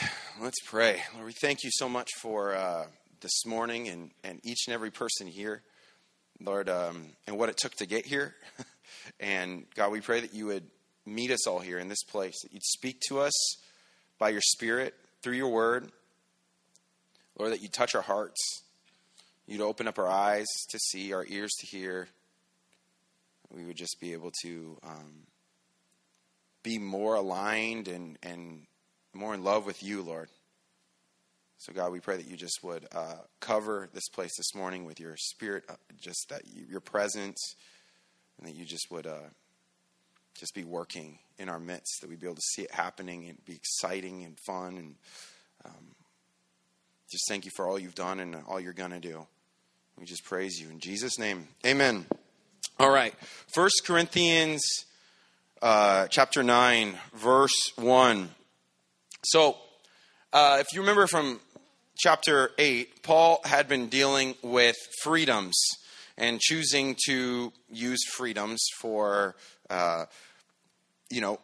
right, let's pray. Lord, we thank you so much for uh, this morning and, and each and every person here, Lord, um, and what it took to get here. and God, we pray that you would meet us all here in this place, that you'd speak to us by your Spirit through your word. Lord, that you'd touch our hearts, you'd open up our eyes to see, our ears to hear. We would just be able to um, be more aligned and, and more in love with you, Lord. So, God, we pray that you just would uh, cover this place this morning with your spirit, uh, just that you, your presence, and that you just would uh, just be working in our midst, that we'd be able to see it happening and be exciting and fun. And um, just thank you for all you've done and all you're going to do. We just praise you. In Jesus' name, amen. All right. First Corinthians uh, chapter 9, verse 1. So, uh, if you remember from chapter 8, Paul had been dealing with freedoms and choosing to use freedoms for, uh, you know,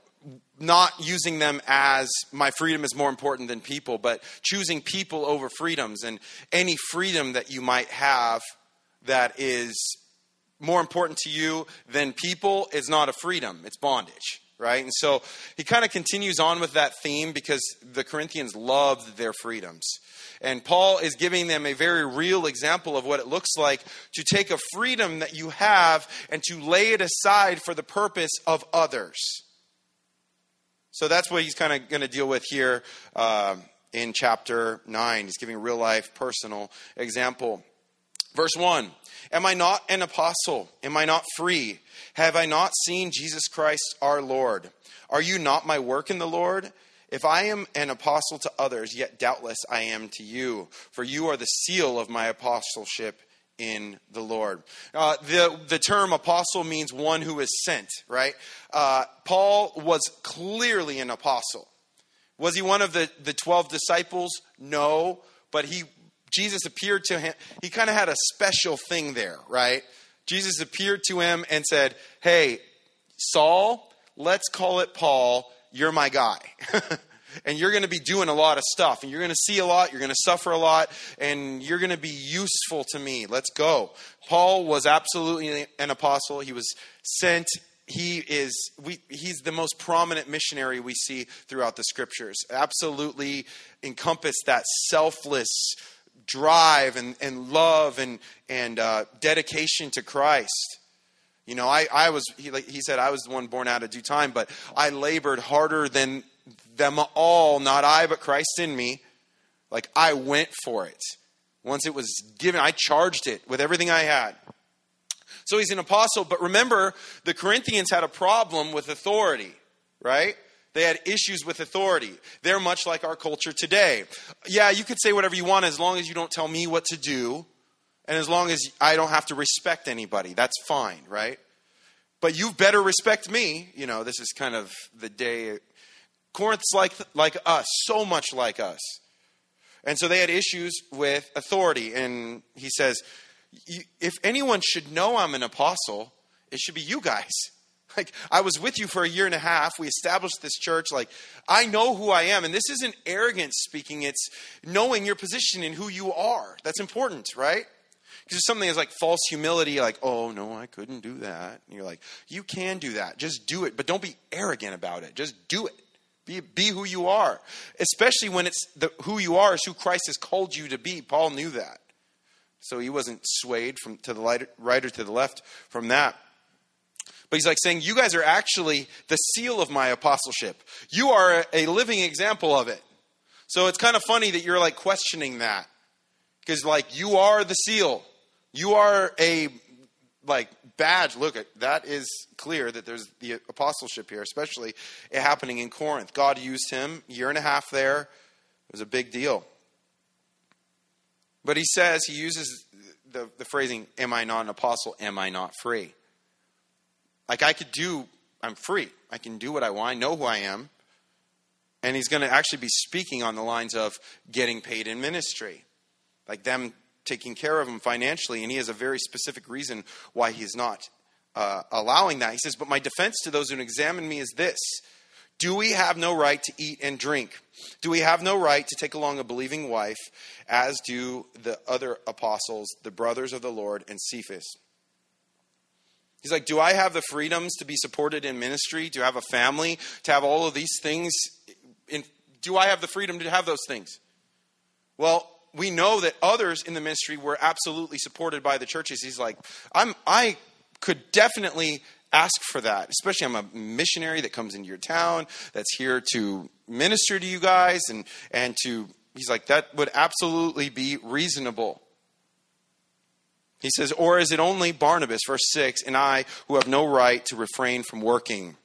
not using them as my freedom is more important than people, but choosing people over freedoms. And any freedom that you might have that is more important to you than people is not a freedom, it's bondage right? And so he kind of continues on with that theme because the Corinthians loved their freedoms. And Paul is giving them a very real example of what it looks like to take a freedom that you have and to lay it aside for the purpose of others. So that's what he's kind of going to deal with here uh, in chapter 9. He's giving a real life, personal example. Verse 1 Am I not an apostle? Am I not free? Have I not seen Jesus Christ our Lord? Are you not my work in the Lord? If I am an apostle to others, yet doubtless I am to you, for you are the seal of my apostleship in the Lord. Uh, the, the term apostle means one who is sent, right? Uh, Paul was clearly an apostle. Was he one of the, the 12 disciples? No, but he Jesus appeared to him. He kind of had a special thing there, right? Jesus appeared to him and said, Hey, Saul, let's call it Paul. You're my guy. and you're going to be doing a lot of stuff and you're going to see a lot you're going to suffer a lot and you're going to be useful to me let's go paul was absolutely an apostle he was sent he is we, he's the most prominent missionary we see throughout the scriptures absolutely encompassed that selfless drive and, and love and, and uh, dedication to Christ. You know, I, I was, he, he said, I was the one born out of due time, but I labored harder than them all, not I, but Christ in me. Like, I went for it. Once it was given, I charged it with everything I had. So he's an apostle, but remember, the Corinthians had a problem with authority, right? They had issues with authority. They're much like our culture today. Yeah, you could say whatever you want as long as you don't tell me what to do, and as long as I don't have to respect anybody. That's fine, right? But you better respect me. You know, this is kind of the day. Corinth's like, like us, so much like us. And so they had issues with authority. And he says, if anyone should know I'm an apostle, it should be you guys. Like, I was with you for a year and a half. We established this church. Like, I know who I am. And this isn't arrogance speaking, it's knowing your position and who you are. That's important, right? Because there's something is like false humility, like, oh, no, I couldn't do that. And you're like, you can do that. Just do it. But don't be arrogant about it. Just do it. Be, be who you are. Especially when it's the, who you are is who Christ has called you to be. Paul knew that. So he wasn't swayed from to the right or to the left from that. But he's like saying, You guys are actually the seal of my apostleship. You are a living example of it. So it's kind of funny that you're like questioning that. Because, like, you are the seal. You are a, like, badge. Look, that is clear that there's the apostleship here, especially it happening in Corinth. God used him, year and a half there. It was a big deal. But he says, he uses the, the phrasing, Am I not an apostle? Am I not free? Like I could do, I'm free. I can do what I want. I know who I am. And he's going to actually be speaking on the lines of getting paid in ministry, like them taking care of him financially. And he has a very specific reason why he's not uh, allowing that. He says, But my defense to those who examine me is this Do we have no right to eat and drink? Do we have no right to take along a believing wife, as do the other apostles, the brothers of the Lord, and Cephas? He's like, Do I have the freedoms to be supported in ministry, to have a family, to have all of these things? In, do I have the freedom to have those things? Well, we know that others in the ministry were absolutely supported by the churches. He's like, I'm, I could definitely ask for that, especially I'm a missionary that comes into your town that's here to minister to you guys and, and to, he's like, that would absolutely be reasonable. He says, Or is it only Barnabas, verse 6, and I who have no right to refrain from working?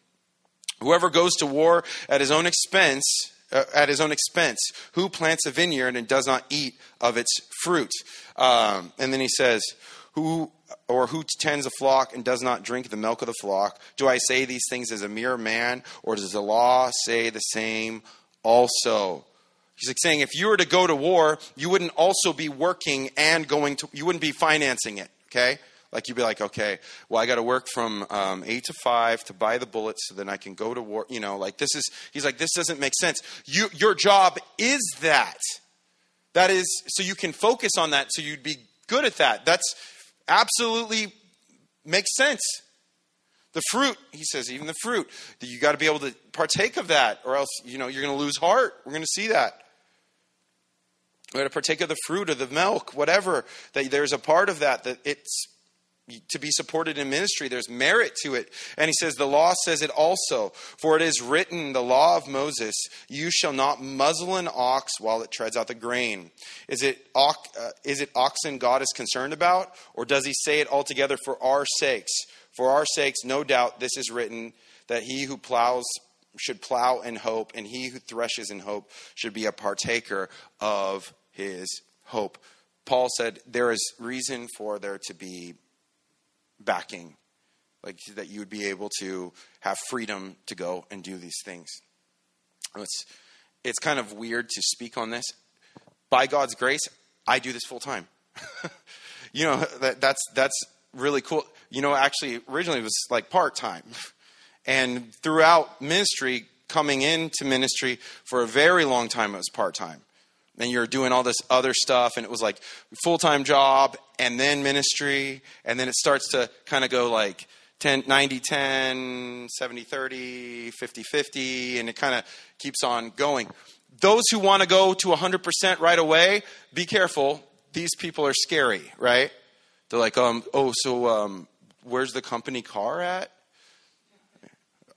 Whoever goes to war at his own expense, uh, at his own expense, who plants a vineyard and does not eat of its fruit? Um, and then he says, Who or who tends a flock and does not drink the milk of the flock? Do I say these things as a mere man, or does the law say the same also? He's like saying if you were to go to war, you wouldn't also be working and going to, you wouldn't be financing it, okay? Like you'd be like, okay, well, I got to work from um, eight to five to buy the bullets, so then I can go to war. You know, like this is. He's like, this doesn't make sense. You, your job is that. That is, so you can focus on that, so you'd be good at that. That's absolutely makes sense. The fruit, he says, even the fruit, you got to be able to partake of that, or else you know you're going to lose heart. We're going to see that. We got to partake of the fruit or the milk, whatever. That there's a part of that that it's to be supported in ministry. There's merit to it. And he says, The law says it also. For it is written, the law of Moses, you shall not muzzle an ox while it treads out the grain. Is it, uh, is it oxen God is concerned about? Or does he say it altogether for our sakes? For our sakes, no doubt, this is written that he who plows should plow in hope, and he who threshes in hope should be a partaker of his hope. Paul said there is reason for there to be backing, like that you would be able to have freedom to go and do these things. It's, it's kind of weird to speak on this. By God's grace, I do this full time. you know, that, that's, that's really cool. You know, actually, originally it was like part time. And throughout ministry, coming into ministry for a very long time, it was part time and you're doing all this other stuff and it was like full-time job and then ministry and then it starts to kind of go like 10 90 10 70 30 50 50 and it kind of keeps on going. Those who want to go to 100% right away be careful. These people are scary right? They're like um oh so um where's the company car at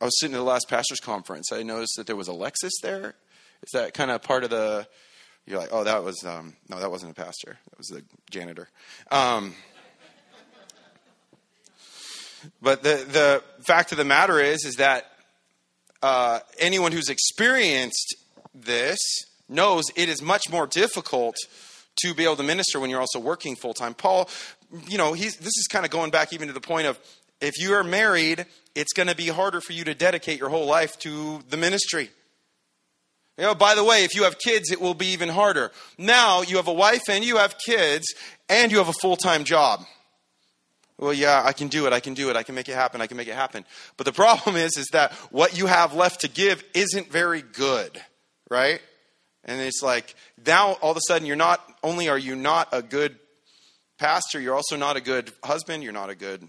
i was sitting at the last pastors conference i noticed that there was a lexus there is that kind of part of the you're like, oh, that was um, no, that wasn't a pastor. That was the janitor. Um, but the the fact of the matter is, is that uh, anyone who's experienced this knows it is much more difficult to be able to minister when you're also working full time. Paul, you know, he's this is kind of going back even to the point of if you are married, it's going to be harder for you to dedicate your whole life to the ministry. You know, by the way, if you have kids, it will be even harder. Now you have a wife and you have kids and you have a full time job. Well, yeah, I can do it. I can do it. I can make it happen. I can make it happen. But the problem is, is that what you have left to give isn't very good, right? And it's like now all of a sudden you're not only are you not a good pastor, you're also not a good husband, you're not a good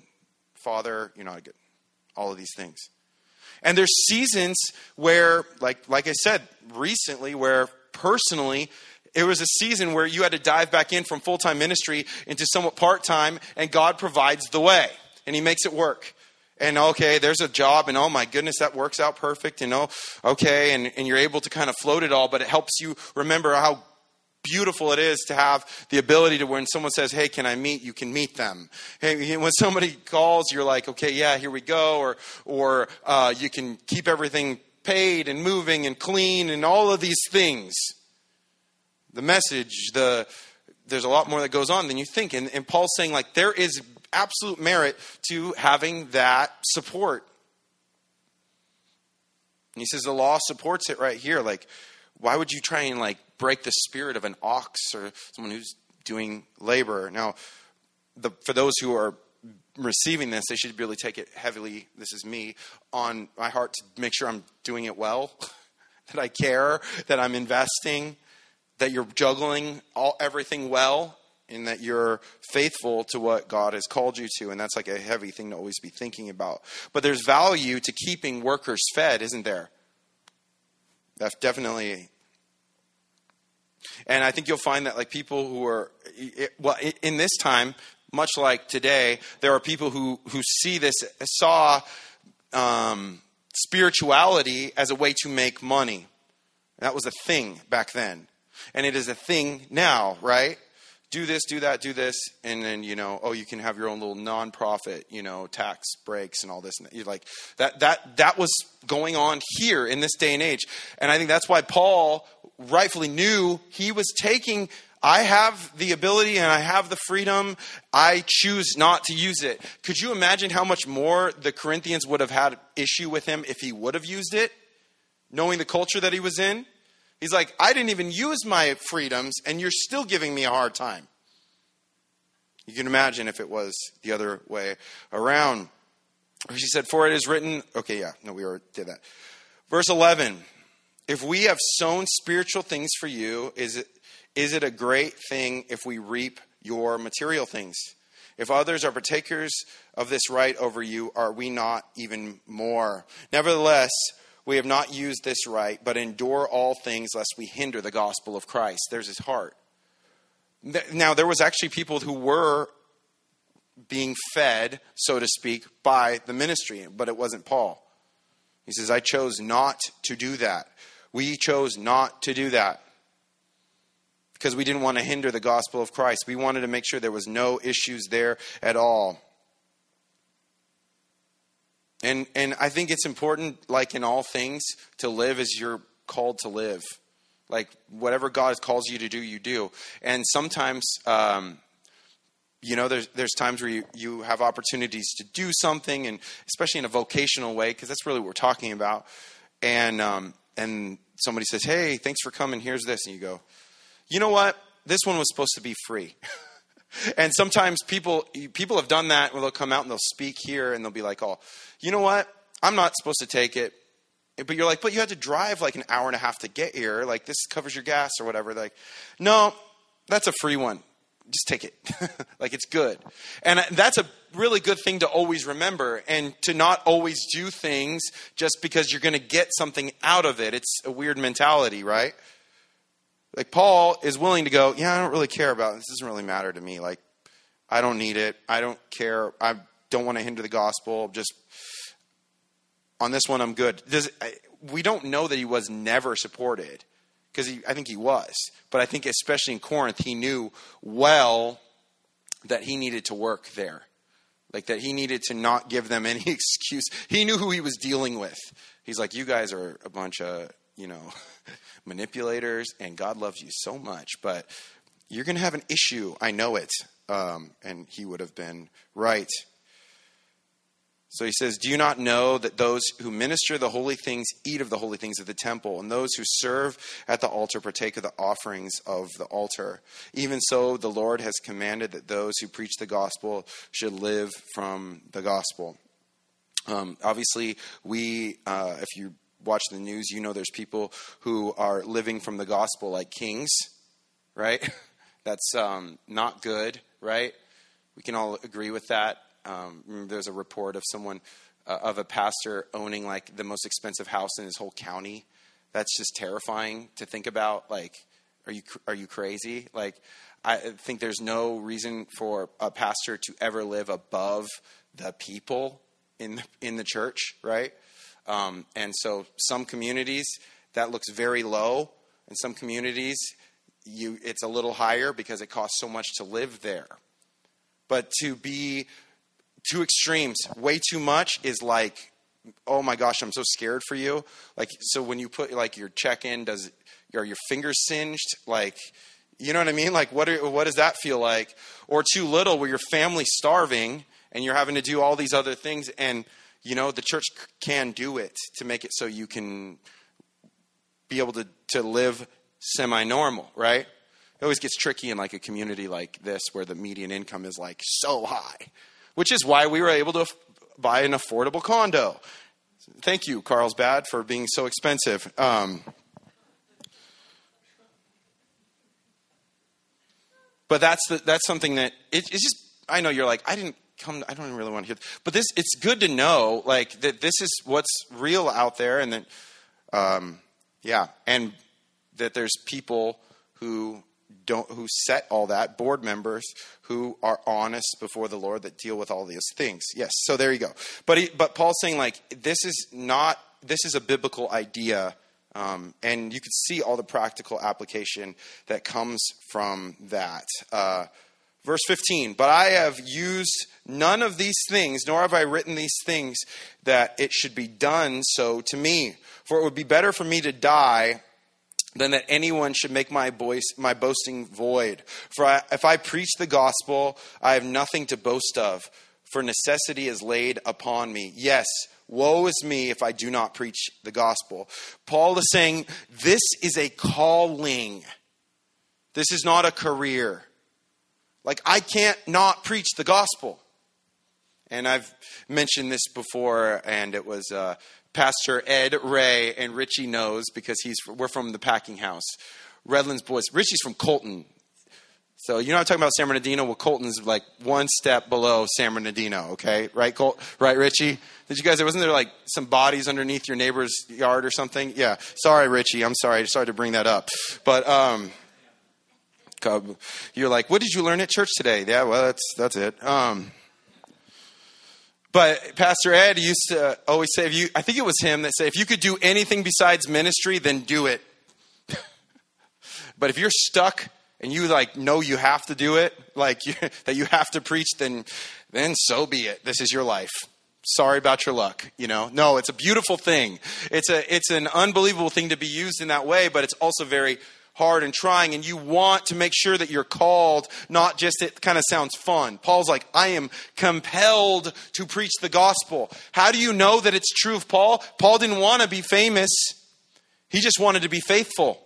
father, you're not a good all of these things. And there's seasons where, like, like I said recently, where personally, it was a season where you had to dive back in from full time ministry into somewhat part time, and God provides the way, and He makes it work. And okay, there's a job, and oh my goodness, that works out perfect, you oh, know, okay, and, and you're able to kind of float it all, but it helps you remember how beautiful it is to have the ability to when someone says hey can i meet? You can meet them. Hey, when somebody calls you're like okay yeah here we go or or uh, you can keep everything paid and moving and clean and all of these things. The message the there's a lot more that goes on than you think. And, and paul's saying like there is absolute merit to having that support. And he says the law supports it right here. Like why would you try and like break the spirit of an ox or someone who's doing labor? Now, the, for those who are receiving this, they should really take it heavily. This is me on my heart to make sure I'm doing it well, that I care, that I'm investing, that you're juggling all everything well, and that you're faithful to what God has called you to. And that's like a heavy thing to always be thinking about. But there's value to keeping workers fed, isn't there? That's definitely. And I think you'll find that like people who are well in this time, much like today, there are people who who see this saw um, spirituality as a way to make money. That was a thing back then, and it is a thing now, right? do this, do that, do this, and then you know, oh, you can have your own little nonprofit, you know, tax breaks and all this. And you're like that. That that was going on here in this day and age, and I think that's why Paul rightfully knew he was taking. I have the ability and I have the freedom. I choose not to use it. Could you imagine how much more the Corinthians would have had issue with him if he would have used it, knowing the culture that he was in? He's like, I didn't even use my freedoms, and you're still giving me a hard time. You can imagine if it was the other way around. She said, For it is written, okay, yeah, no, we already did that. Verse 11 If we have sown spiritual things for you, is it, is it a great thing if we reap your material things? If others are partakers of this right over you, are we not even more? Nevertheless, we have not used this right, but endure all things lest we hinder the gospel of Christ. There's his heart. Now, there was actually people who were being fed, so to speak, by the ministry, but it wasn't Paul. He says, I chose not to do that. We chose not to do that because we didn't want to hinder the gospel of Christ. We wanted to make sure there was no issues there at all. And and I think it's important, like in all things, to live as you're called to live. Like whatever God calls you to do, you do. And sometimes, um, you know, there's there's times where you, you have opportunities to do something, and especially in a vocational way, because that's really what we're talking about. And um, and somebody says, "Hey, thanks for coming. Here's this," and you go, "You know what? This one was supposed to be free." and sometimes people people have done that where they'll come out and they'll speak here and they'll be like, "Oh, you know what? I'm not supposed to take it." But you're like, "But you had to drive like an hour and a half to get here. Like this covers your gas or whatever." They're like, "No, that's a free one. Just take it. like it's good." And that's a really good thing to always remember and to not always do things just because you're going to get something out of it. It's a weird mentality, right? Like Paul is willing to go, yeah, I don't really care about it. this. Doesn't really matter to me. Like, I don't need it. I don't care. I don't want to hinder the gospel. Just on this one, I'm good. Does, we don't know that he was never supported because I think he was, but I think especially in Corinth, he knew well that he needed to work there, like that he needed to not give them any excuse. He knew who he was dealing with. He's like, you guys are a bunch of you know manipulators, and God loves you so much, but you're going to have an issue. I know it. Um, and he would have been right. So he says, Do you not know that those who minister the holy things eat of the holy things of the temple, and those who serve at the altar partake of the offerings of the altar? Even so, the Lord has commanded that those who preach the gospel should live from the gospel. Um, obviously, we, uh, if you watch the news, you know there's people who are living from the gospel like kings, right? That's um, not good, right? We can all agree with that. Um, there's a report of someone, uh, of a pastor owning like the most expensive house in his whole county. That's just terrifying to think about. Like, are you are you crazy? Like, I think there's no reason for a pastor to ever live above the people in the, in the church, right? Um, and so some communities that looks very low, and some communities you it's a little higher because it costs so much to live there. But to be two extremes, way too much is like, oh my gosh, I'm so scared for you. Like so when you put like your check in, does are your fingers singed? Like you know what I mean? Like what are, what does that feel like? Or too little where your family's starving and you're having to do all these other things and you know, the church can do it to make it so you can be able to, to live semi normal, right? It always gets tricky in like a community like this where the median income is like so high. Which is why we were able to buy an affordable condo. Thank you, Carlsbad, for being so expensive. Um, but that's the, that's something that it, it's just. I know you're like I didn't come. I don't really want to hear, but this it's good to know like that this is what's real out there, and that um, yeah, and that there's people who don't who set all that board members who are honest before the lord that deal with all these things. Yes so there you go. But he, but paul's saying like this is not this is a biblical idea um, and you can see all the practical application that comes from that. Uh, verse 15 but i have used none of these things nor have i written these things that it should be done so to me. For it would be better for me to die than that anyone should make my voice my boasting void. For I, if I preach the gospel, I have nothing to boast of, for necessity is laid upon me. Yes, woe is me if I do not preach the gospel. Paul is saying this is a calling. This is not a career. Like I can't not preach the gospel. And I've mentioned this before, and it was uh, Pastor Ed Ray and Richie knows because he's we're from the packing house. Redlands boys. Richie's from Colton. So you know I'm talking about San Bernardino. Well, Colton's like one step below San Bernardino. Okay, right, Colt? Right, Richie? Did you guys? Wasn't there like some bodies underneath your neighbor's yard or something? Yeah. Sorry, Richie. I'm sorry. Sorry to bring that up, but um, you're like, what did you learn at church today? Yeah, well, that's that's it. Um, but Pastor Ed used to always say, if you, I think it was him that said, if you could do anything besides ministry, then do it. but if you're stuck and you like know you have to do it, like you, that you have to preach, then, then so be it. This is your life. Sorry about your luck, you know. No, it's a beautiful thing. It's a, it's an unbelievable thing to be used in that way, but it's also very hard and trying and you want to make sure that you're called, not just it kind of sounds fun. Paul's like, I am compelled to preach the gospel. How do you know that it's true of Paul? Paul didn't want to be famous, he just wanted to be faithful.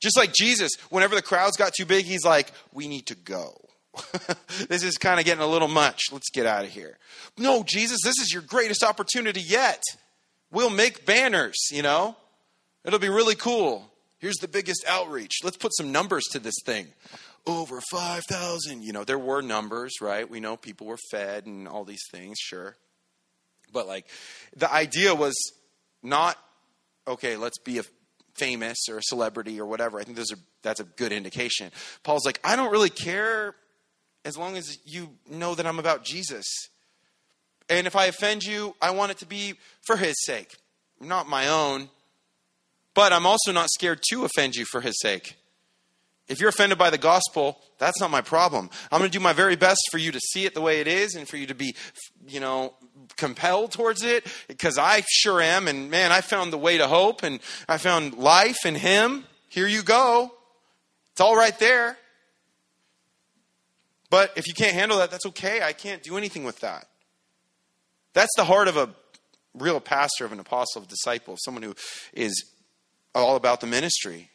Just like Jesus, whenever the crowds got too big, he's like, we need to go. this is kind of getting a little much. Let's get out of here. No, Jesus, this is your greatest opportunity yet. We'll make banners, you know? It'll be really cool. Here's the biggest outreach. Let's put some numbers to this thing. Over 5,000. You know, there were numbers, right? We know people were fed and all these things, sure. But like, the idea was not, okay, let's be a famous or a celebrity or whatever. I think those are, that's a good indication. Paul's like, I don't really care as long as you know that I'm about Jesus. And if I offend you, I want it to be for his sake, not my own. But I'm also not scared to offend you for his sake. If you're offended by the gospel, that's not my problem. I'm going to do my very best for you to see it the way it is and for you to be, you know, compelled towards it because I sure am. And man, I found the way to hope and I found life in Him. Here you go. It's all right there. But if you can't handle that, that's okay. I can't do anything with that. That's the heart of a real pastor, of an apostle, of a disciple, of someone who is all about the ministry.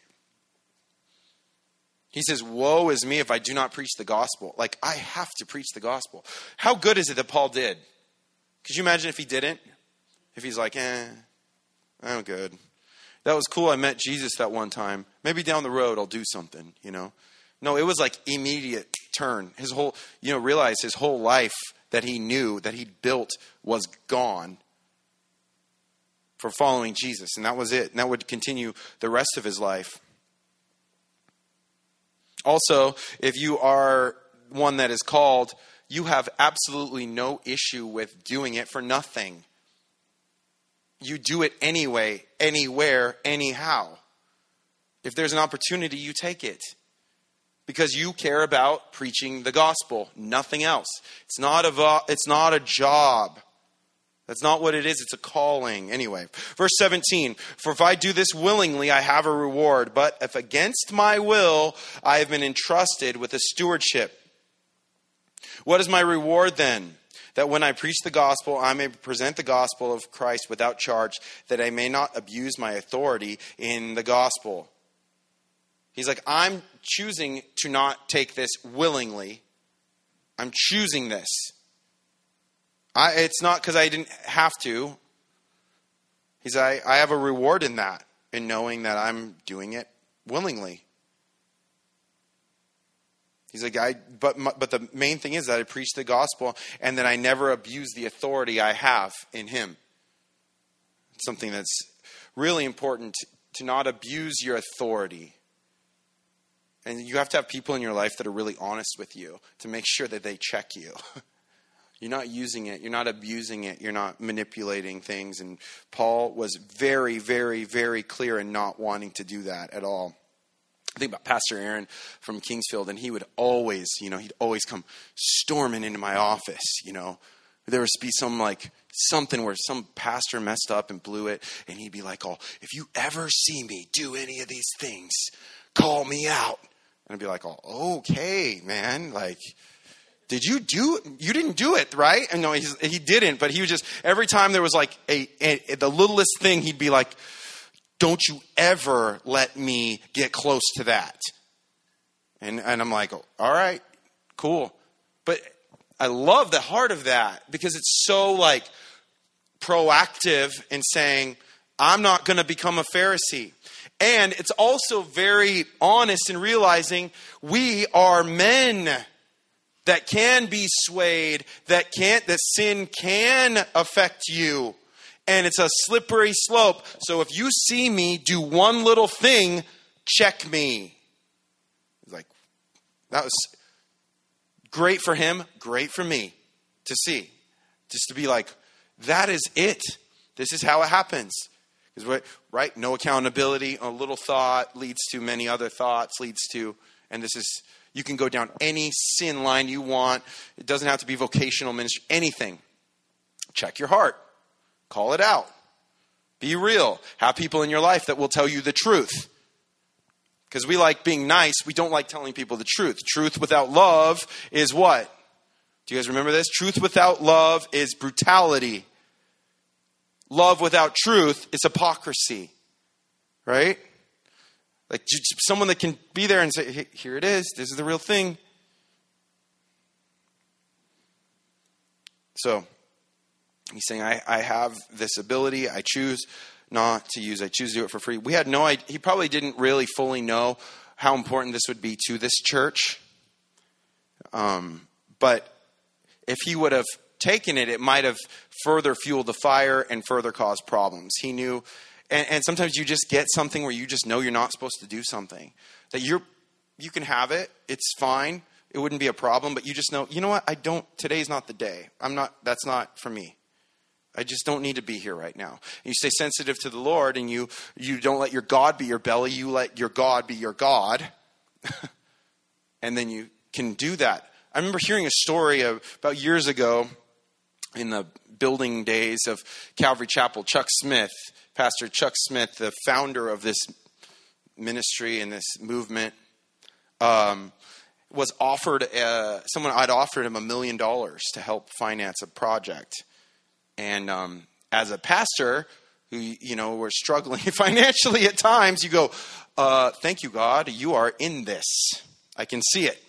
He says, Woe is me if I do not preach the gospel. Like, I have to preach the gospel. How good is it that Paul did? Could you imagine if he didn't? If he's like, eh, I'm good. That was cool. I met Jesus that one time. Maybe down the road I'll do something, you know? No, it was like immediate turn. His whole, you know, realize his whole life that he knew, that he built was gone for following Jesus. And that was it. And that would continue the rest of his life. Also, if you are one that is called, you have absolutely no issue with doing it for nothing. You do it anyway, anywhere, anyhow. If there's an opportunity, you take it. Because you care about preaching the gospel, nothing else. It's not a, it's not a job. That's not what it is. It's a calling. Anyway, verse 17 For if I do this willingly, I have a reward. But if against my will, I have been entrusted with a stewardship. What is my reward then? That when I preach the gospel, I may present the gospel of Christ without charge, that I may not abuse my authority in the gospel. He's like, I'm choosing to not take this willingly I'm choosing this. I, it's not because I didn't have to. He's I, I have a reward in that, in knowing that I'm doing it willingly. He's like, I, but, but the main thing is that I preach the gospel and that I never abuse the authority I have in Him. It's something that's really important to not abuse your authority. And you have to have people in your life that are really honest with you to make sure that they check you. You're not using it. You're not abusing it. You're not manipulating things. And Paul was very, very, very clear in not wanting to do that at all. I think about Pastor Aaron from Kingsfield, and he would always, you know, he'd always come storming into my office, you know. There would be some like something where some pastor messed up and blew it, and he'd be like, Oh, if you ever see me do any of these things, call me out. And I'd be like, Oh, okay, man. Like, did you do you didn't do it right? And no he didn't but he was just every time there was like a, a, the littlest thing he'd be like don't you ever let me get close to that. And and i'm like all right cool. But i love the heart of that because it's so like proactive in saying i'm not going to become a pharisee. And it's also very honest in realizing we are men that can be swayed, that can't, that sin can affect you. And it's a slippery slope. So if you see me do one little thing, check me. Like, that was great for him, great for me to see. Just to be like, that is it. This is how it happens. Because right, no accountability, a little thought leads to many other thoughts, leads to, and this is you can go down any sin line you want. It doesn't have to be vocational ministry, anything. Check your heart, call it out. Be real. Have people in your life that will tell you the truth. Because we like being nice, we don't like telling people the truth. Truth without love is what? Do you guys remember this? Truth without love is brutality. Love without truth is hypocrisy. Right? Like someone that can be there and say, hey, here it is. This is the real thing. So he's saying, I, I have this ability. I choose not to use. I choose to do it for free. We had no idea. He probably didn't really fully know how important this would be to this church. Um, but if he would have taken it, it might have further fueled the fire and further caused problems. He knew and, and sometimes you just get something where you just know you're not supposed to do something. That you're you can have it, it's fine, it wouldn't be a problem, but you just know, you know what, I don't today's not the day. I'm not that's not for me. I just don't need to be here right now. And you stay sensitive to the Lord and you you don't let your God be your belly, you let your God be your God. and then you can do that. I remember hearing a story of, about years ago in the building days of Calvary Chapel, Chuck Smith Pastor Chuck Smith, the founder of this ministry and this movement, um, was offered uh, someone I'd offered him a million dollars to help finance a project, and um, as a pastor who you know were struggling financially at times, you go, uh, "Thank you, God, you are in this. I can see it.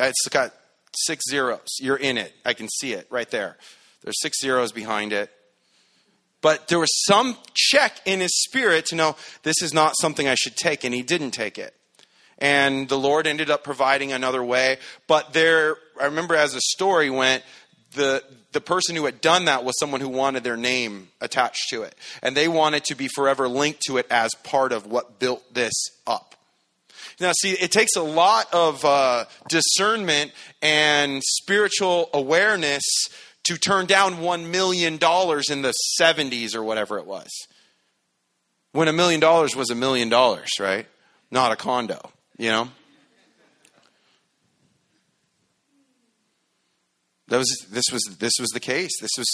It's got six zeros. You're in it. I can see it right there. There's six zeros behind it." But there was some check in his spirit to know this is not something I should take, and he didn't take it. And the Lord ended up providing another way. But there, I remember as the story went, the, the person who had done that was someone who wanted their name attached to it. And they wanted to be forever linked to it as part of what built this up. Now, see, it takes a lot of uh, discernment and spiritual awareness to turn down $1 million in the 70s or whatever it was. When a million dollars was a million dollars, right? Not a condo, you know? That was, this, was, this was the case. This was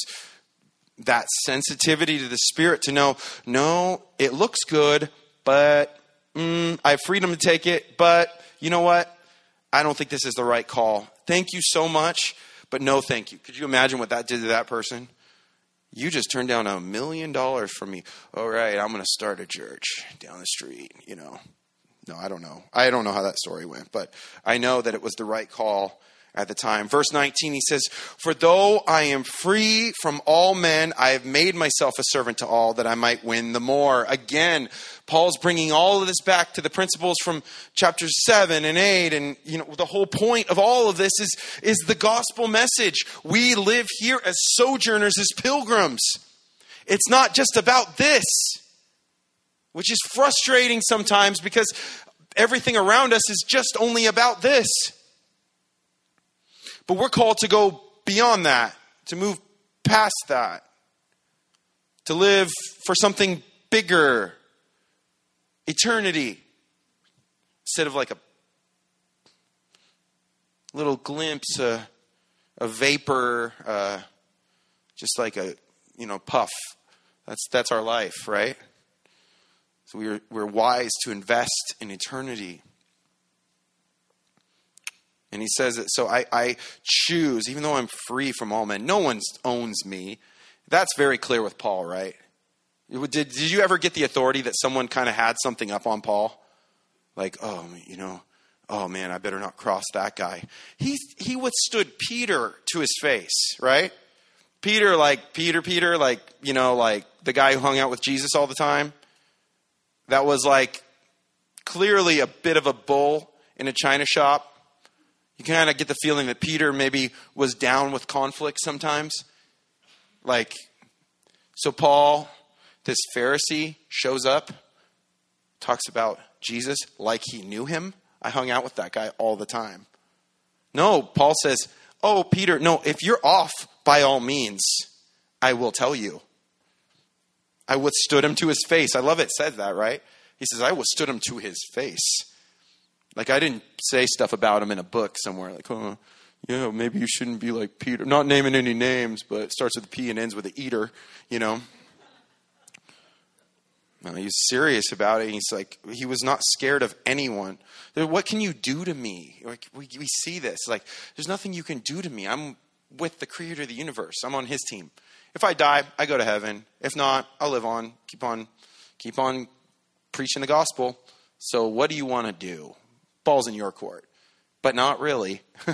that sensitivity to the Spirit to know, no, it looks good, but mm, I have freedom to take it, but you know what? I don't think this is the right call. Thank you so much but no thank you. Could you imagine what that did to that person? You just turned down a million dollars from me. All right, I'm going to start a church down the street, you know. No, I don't know. I don't know how that story went, but I know that it was the right call at the time. Verse 19, he says, For though I am free from all men, I have made myself a servant to all that I might win the more. Again, Paul's bringing all of this back to the principles from chapters 7 and 8. And, you know, the whole point of all of this is, is the gospel message. We live here as sojourners, as pilgrims. It's not just about this, which is frustrating sometimes because everything around us is just only about this. But we're called to go beyond that, to move past that, to live for something bigger, eternity, instead of like a little glimpse, a, a vapor, uh, just like a you know puff. That's that's our life, right? So we're we're wise to invest in eternity. And he says that, so I, I choose, even though I'm free from all men, no one owns me. That's very clear with Paul, right? Did, did you ever get the authority that someone kind of had something up on Paul? Like, oh, you know, oh man, I better not cross that guy. He, he withstood Peter to his face, right? Peter, like, Peter, Peter, like, you know, like the guy who hung out with Jesus all the time. That was like clearly a bit of a bull in a china shop you kind of get the feeling that Peter maybe was down with conflict sometimes. Like, so Paul, this Pharisee, shows up, talks about Jesus like he knew him. I hung out with that guy all the time. No, Paul says, Oh, Peter, no, if you're off, by all means, I will tell you. I withstood him to his face. I love it, says that, right? He says, I withstood him to his face. Like I didn't say stuff about him in a book somewhere. Like, oh, yeah, maybe you shouldn't be like Peter. Not naming any names, but it starts with a P and ends with an eater. You know. No, he's serious about it. He's like, he was not scared of anyone. What can you do to me? Like, we, we see this. Like, there's nothing you can do to me. I'm with the creator of the universe. I'm on his team. If I die, I go to heaven. If not, I'll live on. Keep on, keep on preaching the gospel. So, what do you want to do? Ball's in your court. But not really.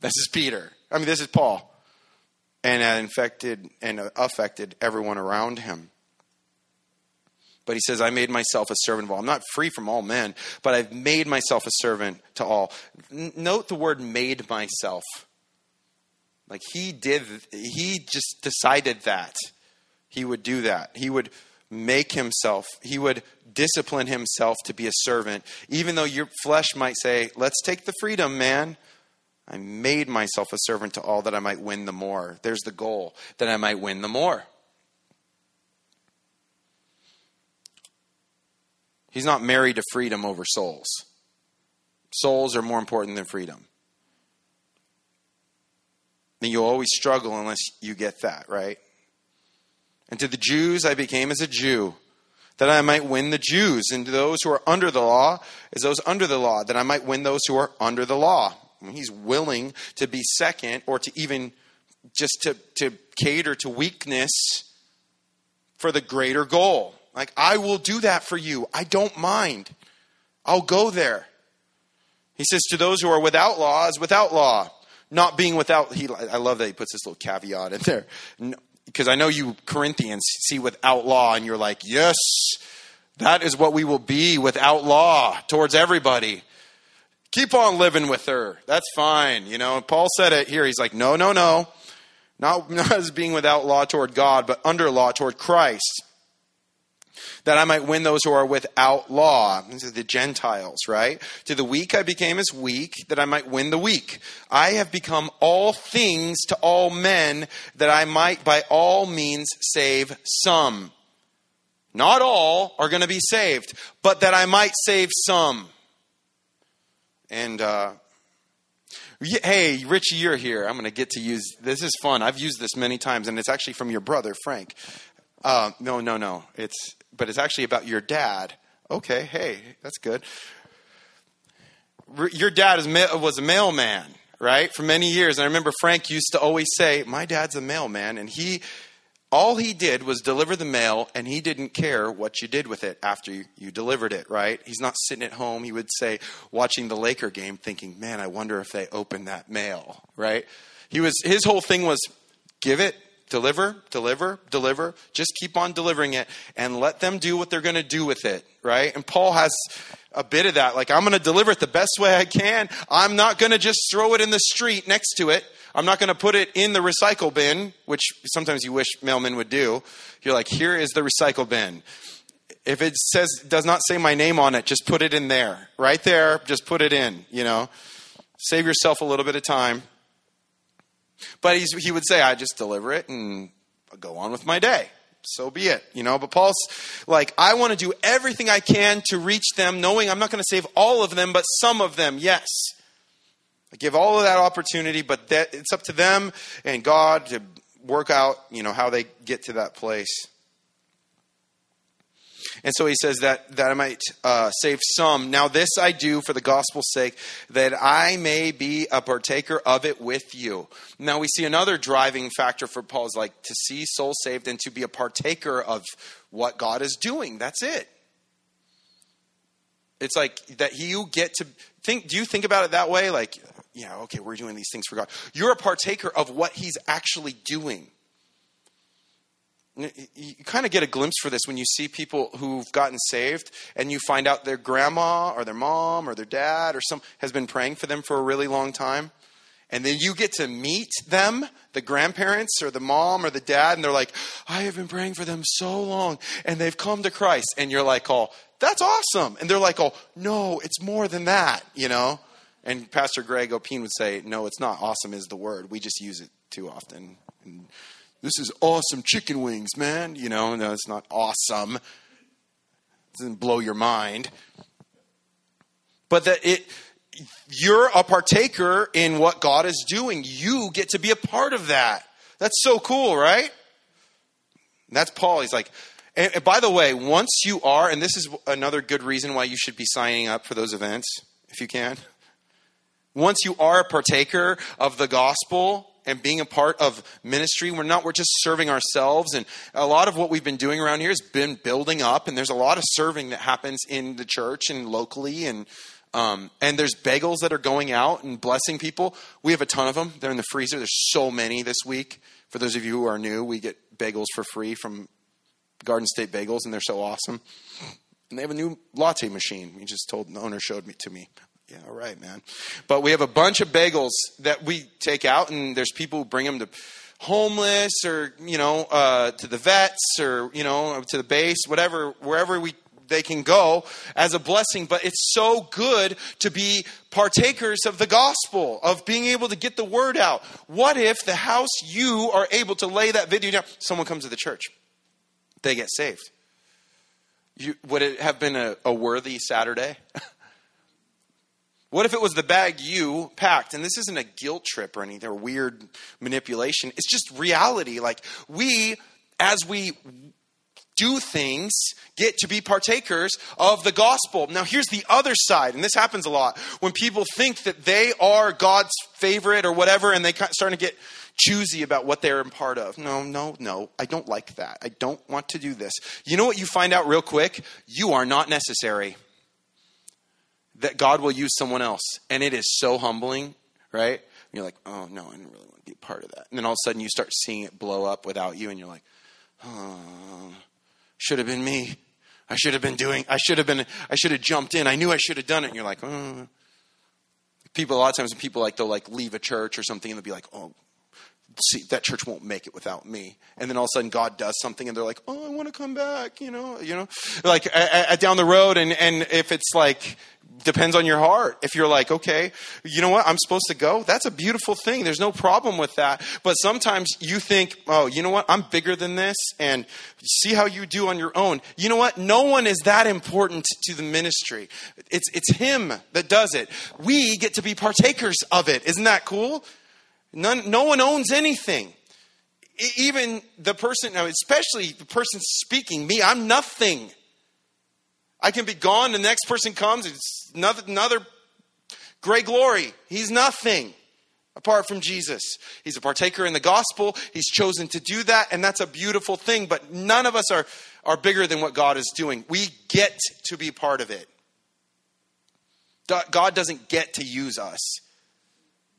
this is Peter. I mean, this is Paul. And infected and affected everyone around him. But he says, I made myself a servant of all. I'm not free from all men, but I've made myself a servant to all. N- note the word made myself. Like he did, he just decided that he would do that. He would make himself, he would discipline himself to be a servant. Even though your flesh might say, Let's take the freedom, man. I made myself a servant to all that I might win the more. There's the goal, that I might win the more. He's not married to freedom over souls. Souls are more important than freedom. Then you'll always struggle unless you get that, right? And to the Jews I became as a Jew, that I might win the Jews. And to those who are under the law, as those under the law, that I might win those who are under the law. I mean, he's willing to be second or to even just to, to cater to weakness for the greater goal. Like, I will do that for you. I don't mind. I'll go there. He says, to those who are without law is without law. Not being without, he, I love that he puts this little caveat in there because I know you Corinthians see without law, and you're like, yes, that is what we will be without law towards everybody. Keep on living with her. That's fine. You know, Paul said it here. He's like, no, no, no. Not, not as being without law toward God, but under law toward Christ that I might win those who are without law. The Gentiles, right? To the weak I became as weak, that I might win the weak. I have become all things to all men, that I might by all means save some. Not all are going to be saved, but that I might save some. And, uh, hey, Richie, you're here. I'm going to get to use this. is fun. I've used this many times, and it's actually from your brother, Frank. Uh, no, no, no. It's but it's actually about your dad. Okay, hey, that's good. Your dad is, was a mailman, right, for many years. And I remember Frank used to always say, My dad's a mailman. And he, all he did was deliver the mail and he didn't care what you did with it after you, you, delivered it right he's not sitting at home he would say watching the laker game thinking man i wonder if they opened that mail right he was his whole thing was give it deliver deliver deliver just keep on delivering it and let them do what they're going to do with it right and paul has a bit of that like i'm going to deliver it the best way i can i'm not going to just throw it in the street next to it I'm not going to put it in the recycle bin, which sometimes you wish mailmen would do. You're like, here is the recycle bin. If it says does not say my name on it, just put it in there. Right there, just put it in, you know. Save yourself a little bit of time. But he would say, I just deliver it and go on with my day. So be it, you know. But Paul's like, I want to do everything I can to reach them, knowing I'm not going to save all of them, but some of them, yes. I give all of that opportunity, but that, it's up to them and God to work out, you know, how they get to that place. And so he says that, that I might uh, save some. Now, this I do for the gospel's sake, that I may be a partaker of it with you. Now, we see another driving factor for Paul is like to see souls saved and to be a partaker of what God is doing. That's it. It's like that you get to think, do you think about it that way? Like, yeah, okay, we're doing these things for God. You're a partaker of what He's actually doing. You kind of get a glimpse for this when you see people who've gotten saved and you find out their grandma or their mom or their dad or some has been praying for them for a really long time. And then you get to meet them, the grandparents or the mom or the dad, and they're like, I have been praying for them so long, and they've come to Christ. And you're like, oh, that's awesome. And they're like, oh, no, it's more than that, you know? And Pastor Greg Opine would say, no, it's not. Awesome is the word. We just use it too often. And this is awesome chicken wings, man. You know, no, it's not awesome. It doesn't blow your mind. But that it you're a partaker in what God is doing. You get to be a part of that. That's so cool, right? That's Paul. He's like, and by the way, once you are, and this is another good reason why you should be signing up for those events, if you can. Once you are a partaker of the gospel and being a part of ministry, we're not, we're just serving ourselves. And a lot of what we've been doing around here has been building up, and there's a lot of serving that happens in the church and locally. And, um, and there's bagels that are going out and blessing people. We have a ton of them. They're in the freezer. There's so many this week. For those of you who are new, we get bagels for free from Garden State Bagels, and they're so awesome. And they have a new latte machine. We just told the owner showed me to me yeah, all right, man. But we have a bunch of bagels that we take out, and there's people who bring them to homeless or you know uh, to the vets or you know to the base, whatever, wherever we they can go as a blessing. But it's so good to be partakers of the gospel, of being able to get the word out. What if the house you are able to lay that video down? Someone comes to the church, they get saved. You, would it have been a, a worthy Saturday? What if it was the bag you packed? And this isn't a guilt trip or anything or weird manipulation. It's just reality. Like we, as we do things, get to be partakers of the gospel. Now, here's the other side, and this happens a lot when people think that they are God's favorite or whatever, and they start to get choosy about what they're a part of. No, no, no, I don't like that. I don't want to do this. You know what you find out real quick? You are not necessary that God will use someone else. And it is so humbling, right? And you're like, oh, no, I didn't really want to be a part of that. And then all of a sudden you start seeing it blow up without you, and you're like, oh, should have been me. I should have been doing, I should have been, I should have jumped in. I knew I should have done it. And you're like, oh. People, a lot of times people like, they'll like leave a church or something and they'll be like, oh, see, that church won't make it without me. And then all of a sudden God does something and they're like, oh, I want to come back, you know, you know, like a, a, down the road. And, and if it's like, depends on your heart. If you're like, okay, you know what, I'm supposed to go, that's a beautiful thing. There's no problem with that. But sometimes you think, oh, you know what, I'm bigger than this, and see how you do on your own. You know what, no one is that important to the ministry. It's, it's Him that does it. We get to be partakers of it. Isn't that cool? None, no one owns anything. Even the person, especially the person speaking, me, I'm nothing. I can be gone, the next person comes, it's another, another Greg Laurie. He's nothing. apart from Jesus. He's a partaker in the gospel. He's chosen to do that, and that's a beautiful thing, but none of us are, are bigger than what God is doing. We get to be part of it. God doesn't get to use us,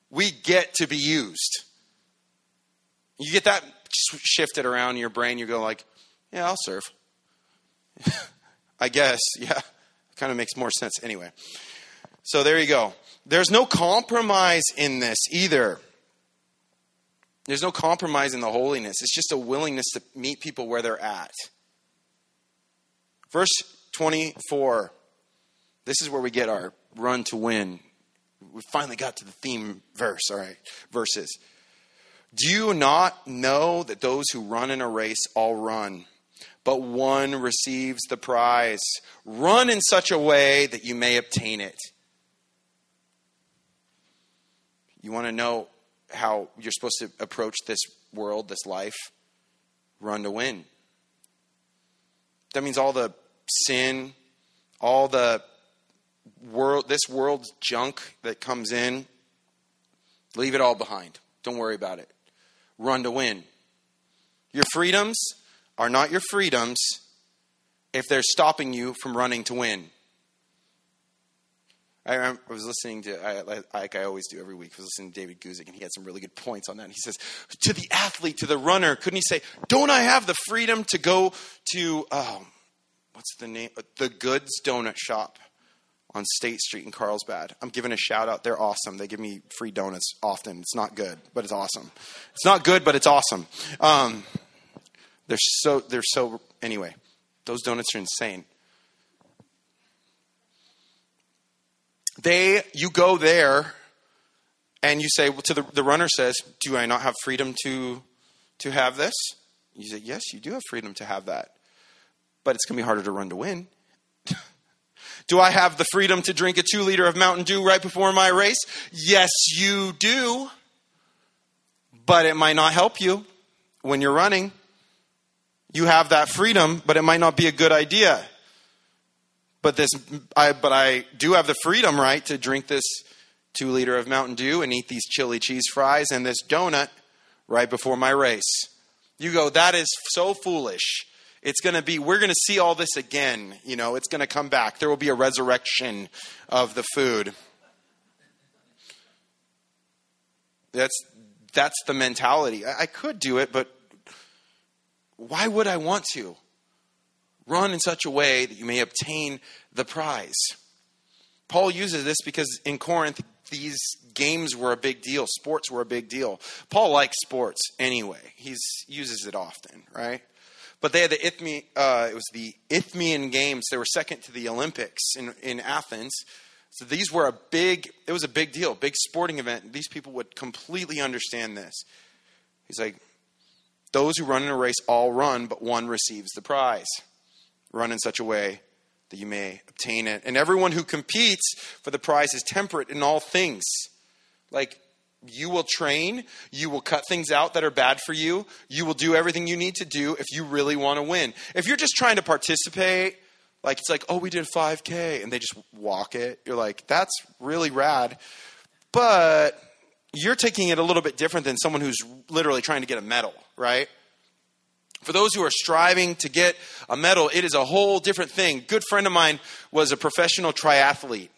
we get to be used. You get that shifted around in your brain, you go like, yeah, I'll serve. I guess, yeah. Kind of makes more sense anyway. So there you go. There's no compromise in this either. There's no compromise in the holiness. It's just a willingness to meet people where they're at. Verse 24. This is where we get our run to win. We finally got to the theme verse, all right, verses. Do you not know that those who run in a race all run, but one receives the prize? Run in such a way that you may obtain it. You want to know how you're supposed to approach this world, this life? Run to win. That means all the sin, all the world, this world's junk that comes in, leave it all behind. Don't worry about it. Run to win. Your freedoms are not your freedoms if they're stopping you from running to win. I, was listening to, I, like I always do every week, I was listening to David Guzik, and he had some really good points on that. And he says, to the athlete, to the runner, couldn't he say, don't I have the freedom to go to, um, what's the name? The Goods Donut Shop on State Street in Carlsbad. I'm giving a shout out. They're awesome. They give me free donuts often. It's not good, but it's awesome. It's not good, but it's awesome. Um, they're so, they're so, anyway, those donuts are insane. They, you go there and you say, well, to the, the runner says, do I not have freedom to, to have this? You say, yes, you do have freedom to have that. But it's going to be harder to run to win. Do I have the freedom to drink a two liter of Mountain Dew right before my race? Yes, you do. But it might not help you when you're running. You have that freedom, but it might not be a good idea. But this, I, but I do have the freedom, right, to drink this two liter of Mountain Dew and eat these chili cheese fries and this donut right before my race. You go, that is so foolish. It's going to be, we're going to see all this again. You know, it's going to come back. There will be a resurrection of the food. That's, that's the mentality. I, I could do it, but why would I want to? Run in such a way that you may obtain the prize. Paul uses this because in Corinth, these games were a big deal. Sports were a big deal. Paul likes sports anyway. He uses it often, right? But they had the Isthmi, uh, it was the Isthmian Games. They were second to the Olympics in, in Athens. So these were a big, it was a big deal, big sporting event. These people would completely understand this. He's like, those who run in a race all run, but one receives the prize. Run in such a way that you may obtain it. And everyone who competes for the prize is temperate in all things. Like, you will train, you will cut things out that are bad for you, you will do everything you need to do if you really want to win. If you're just trying to participate, like it's like, oh, we did 5K, and they just walk it, you're like, that's really rad. But you're taking it a little bit different than someone who's literally trying to get a medal, right? For those who are striving to get a medal, it is a whole different thing. Good friend of mine was a professional triathlete.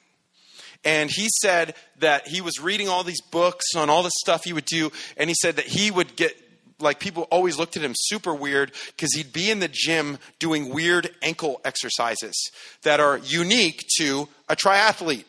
And he said that he was reading all these books on all the stuff he would do, and he said that he would get like people always looked at him super weird because he'd be in the gym doing weird ankle exercises that are unique to a triathlete.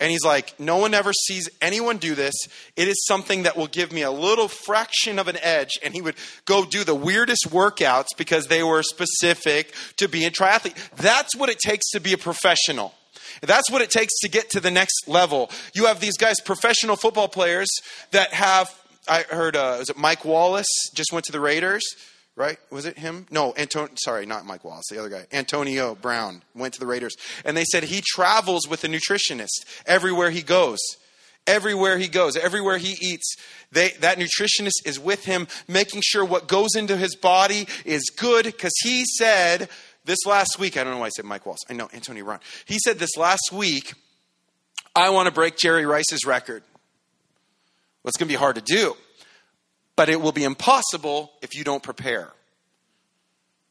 And he's like, No one ever sees anyone do this. It is something that will give me a little fraction of an edge. And he would go do the weirdest workouts because they were specific to being a triathlete. That's what it takes to be a professional. That's what it takes to get to the next level. You have these guys, professional football players, that have, I heard, uh, was it Mike Wallace just went to the Raiders? right? Was it him? No, Antonio. Sorry, not Mike Wallace. The other guy, Antonio Brown, went to the Raiders, and they said he travels with a nutritionist everywhere he goes. Everywhere he goes, everywhere he eats, they, that nutritionist is with him, making sure what goes into his body is good. Because he said this last week, I don't know why I said Mike Wallace. I know Antonio Brown. He said this last week, I want to break Jerry Rice's record. Well, it's going to be hard to do, but it will be impossible if you don't prepare.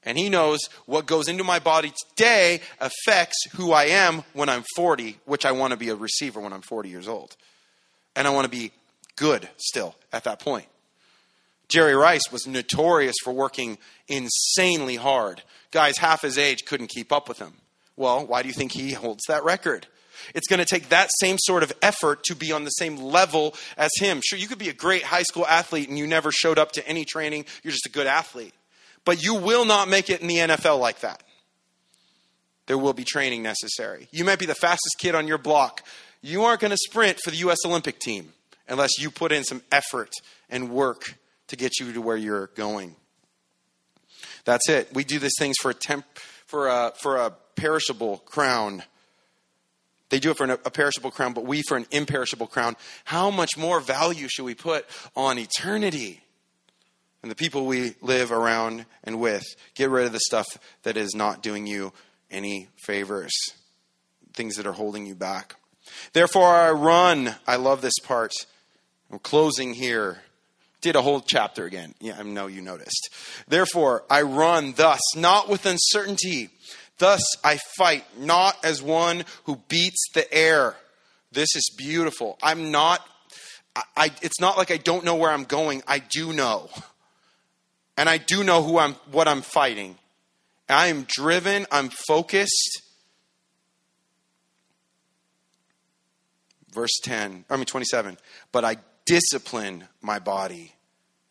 And he knows what goes into my body today affects who I am when I'm 40, which I want to be a receiver when I'm 40 years old. And I want to be good still at that point. Jerry Rice was notorious for working insanely hard. Guys half his age couldn't keep up with him. Well, why do you think he holds that record? It's going to take that same sort of effort to be on the same level as him. Sure, you could be a great high school athlete and you never showed up to any training, you're just a good athlete. But you will not make it in the NFL like that. There will be training necessary. You might be the fastest kid on your block. You aren't going to sprint for the U.S. Olympic team unless you put in some effort and work to get you to where you're going. That's it. We do these things for a temp, for a, for a perishable crown. They do it for an, a perishable crown, but we for an imperishable crown. How much more value should we put on eternity? And the people we live around and with. Get rid of the stuff that is not doing you any favors, things that are holding you back. Therefore, I run. I love this part. I'm closing here. Did a whole chapter again. Yeah, I know you noticed. Therefore, I run thus, not with uncertainty. Thus, I fight, not as one who beats the air. This is beautiful. I'm not, I, I, it's not like I don't know where I'm going. I do know. And I do know who I'm, what I'm fighting. I am driven, I'm focused. Verse 10, I mean 27. But I discipline my body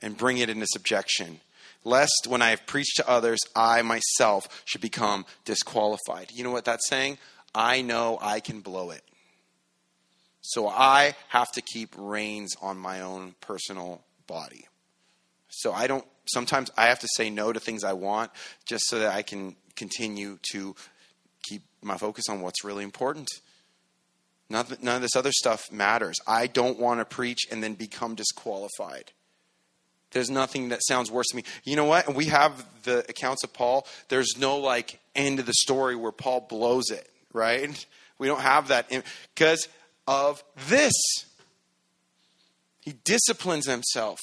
and bring it into subjection, lest when I have preached to others, I myself should become disqualified. You know what that's saying? I know I can blow it. So I have to keep reins on my own personal body. So I don't, sometimes I have to say no to things I want just so that I can continue to keep my focus on what's really important. None of this other stuff matters. I don't want to preach and then become disqualified. There's nothing that sounds worse to me. You know what? We have the accounts of Paul. There's no like end of the story where Paul blows it, right? We don't have that because of this. He disciplines himself.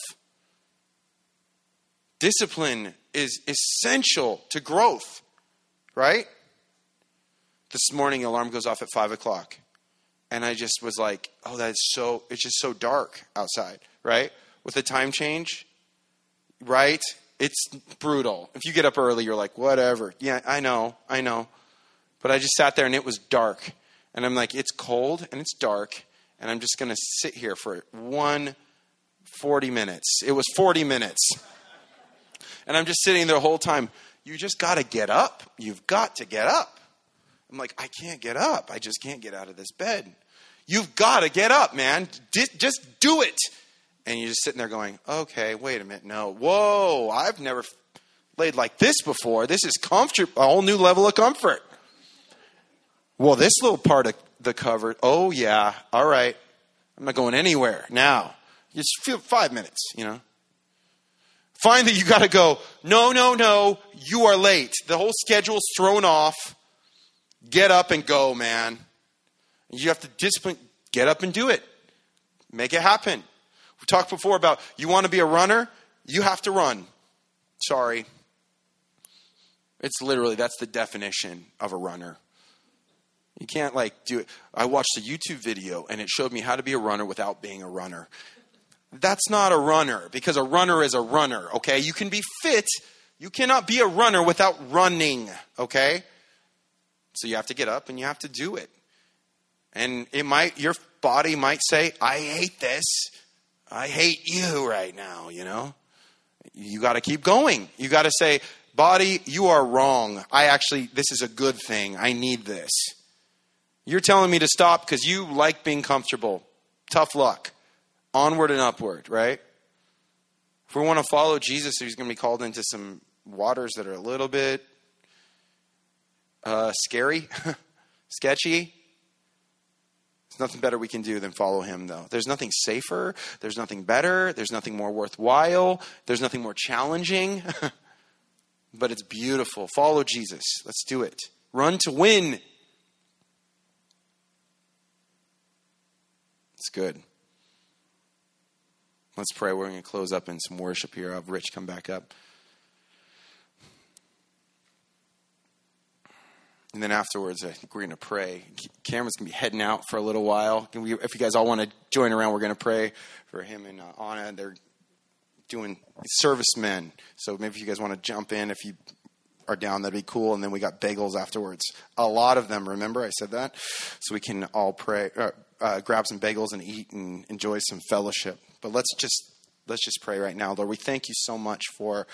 Discipline is essential to growth, right? This morning, alarm goes off at five o'clock and I just was like, oh, that's so, it's just so dark outside, right? With the time change, right? It's brutal. If you get up early, you're like, whatever. Yeah, I know, I know. But I just sat there and it was dark. And I'm like, it's cold and it's dark. And I'm just going to sit here for one 40 minutes. It was 40 minutes. And I'm just sitting there the whole time. You just got to get up. You've got to get up. I'm like, I can't get up. I just can't get out of this bed. You've got to get up, man. Just do it. And you're just sitting there going, okay, wait a minute. No. Whoa, I've never laid like this before. This is comfort, a whole new level of comfort. Well, this little part of the cover, oh, yeah, all right. I'm not going anywhere now. Just feel five minutes, you know. That you got to go, no, no, no, you are late. The whole schedule's thrown off. Get up and go, man. You have to discipline, get up and do it. Make it happen. We talked before about you want to be a runner, you have to run. Sorry. It's literally, that's the definition of a runner. You can't like do it. I watched a YouTube video and it showed me how to be a runner without being a runner. That's not a runner because a runner is a runner, okay? You can be fit. You cannot be a runner without running, okay? So you have to get up and you have to do it. And it might your body might say, "I hate this. I hate you right now," you know? You got to keep going. You got to say, "Body, you are wrong. I actually this is a good thing. I need this." You're telling me to stop because you like being comfortable. Tough luck. Onward and upward, right? If we want to follow Jesus, he's going to be called into some waters that are a little bit uh, scary, sketchy. There's nothing better we can do than follow him, though. There's nothing safer. There's nothing better. There's nothing more worthwhile. There's nothing more challenging. but it's beautiful. Follow Jesus. Let's do it. Run to win. It's good. Let's pray. We're going to close up in some worship here. I'll have Rich come back up. And then afterwards, I think we're going to pray. Cameron's going to be heading out for a little while. We, if you guys all want to join around, we're going to pray for him and uh, Anna. They're doing servicemen. So maybe if you guys want to jump in, if you are down, that'd be cool. And then we got bagels afterwards. A lot of them, remember I said that? So we can all pray, uh, uh, grab some bagels and eat and enjoy some fellowship. But let's just let's just pray right now, Lord. We thank you so much for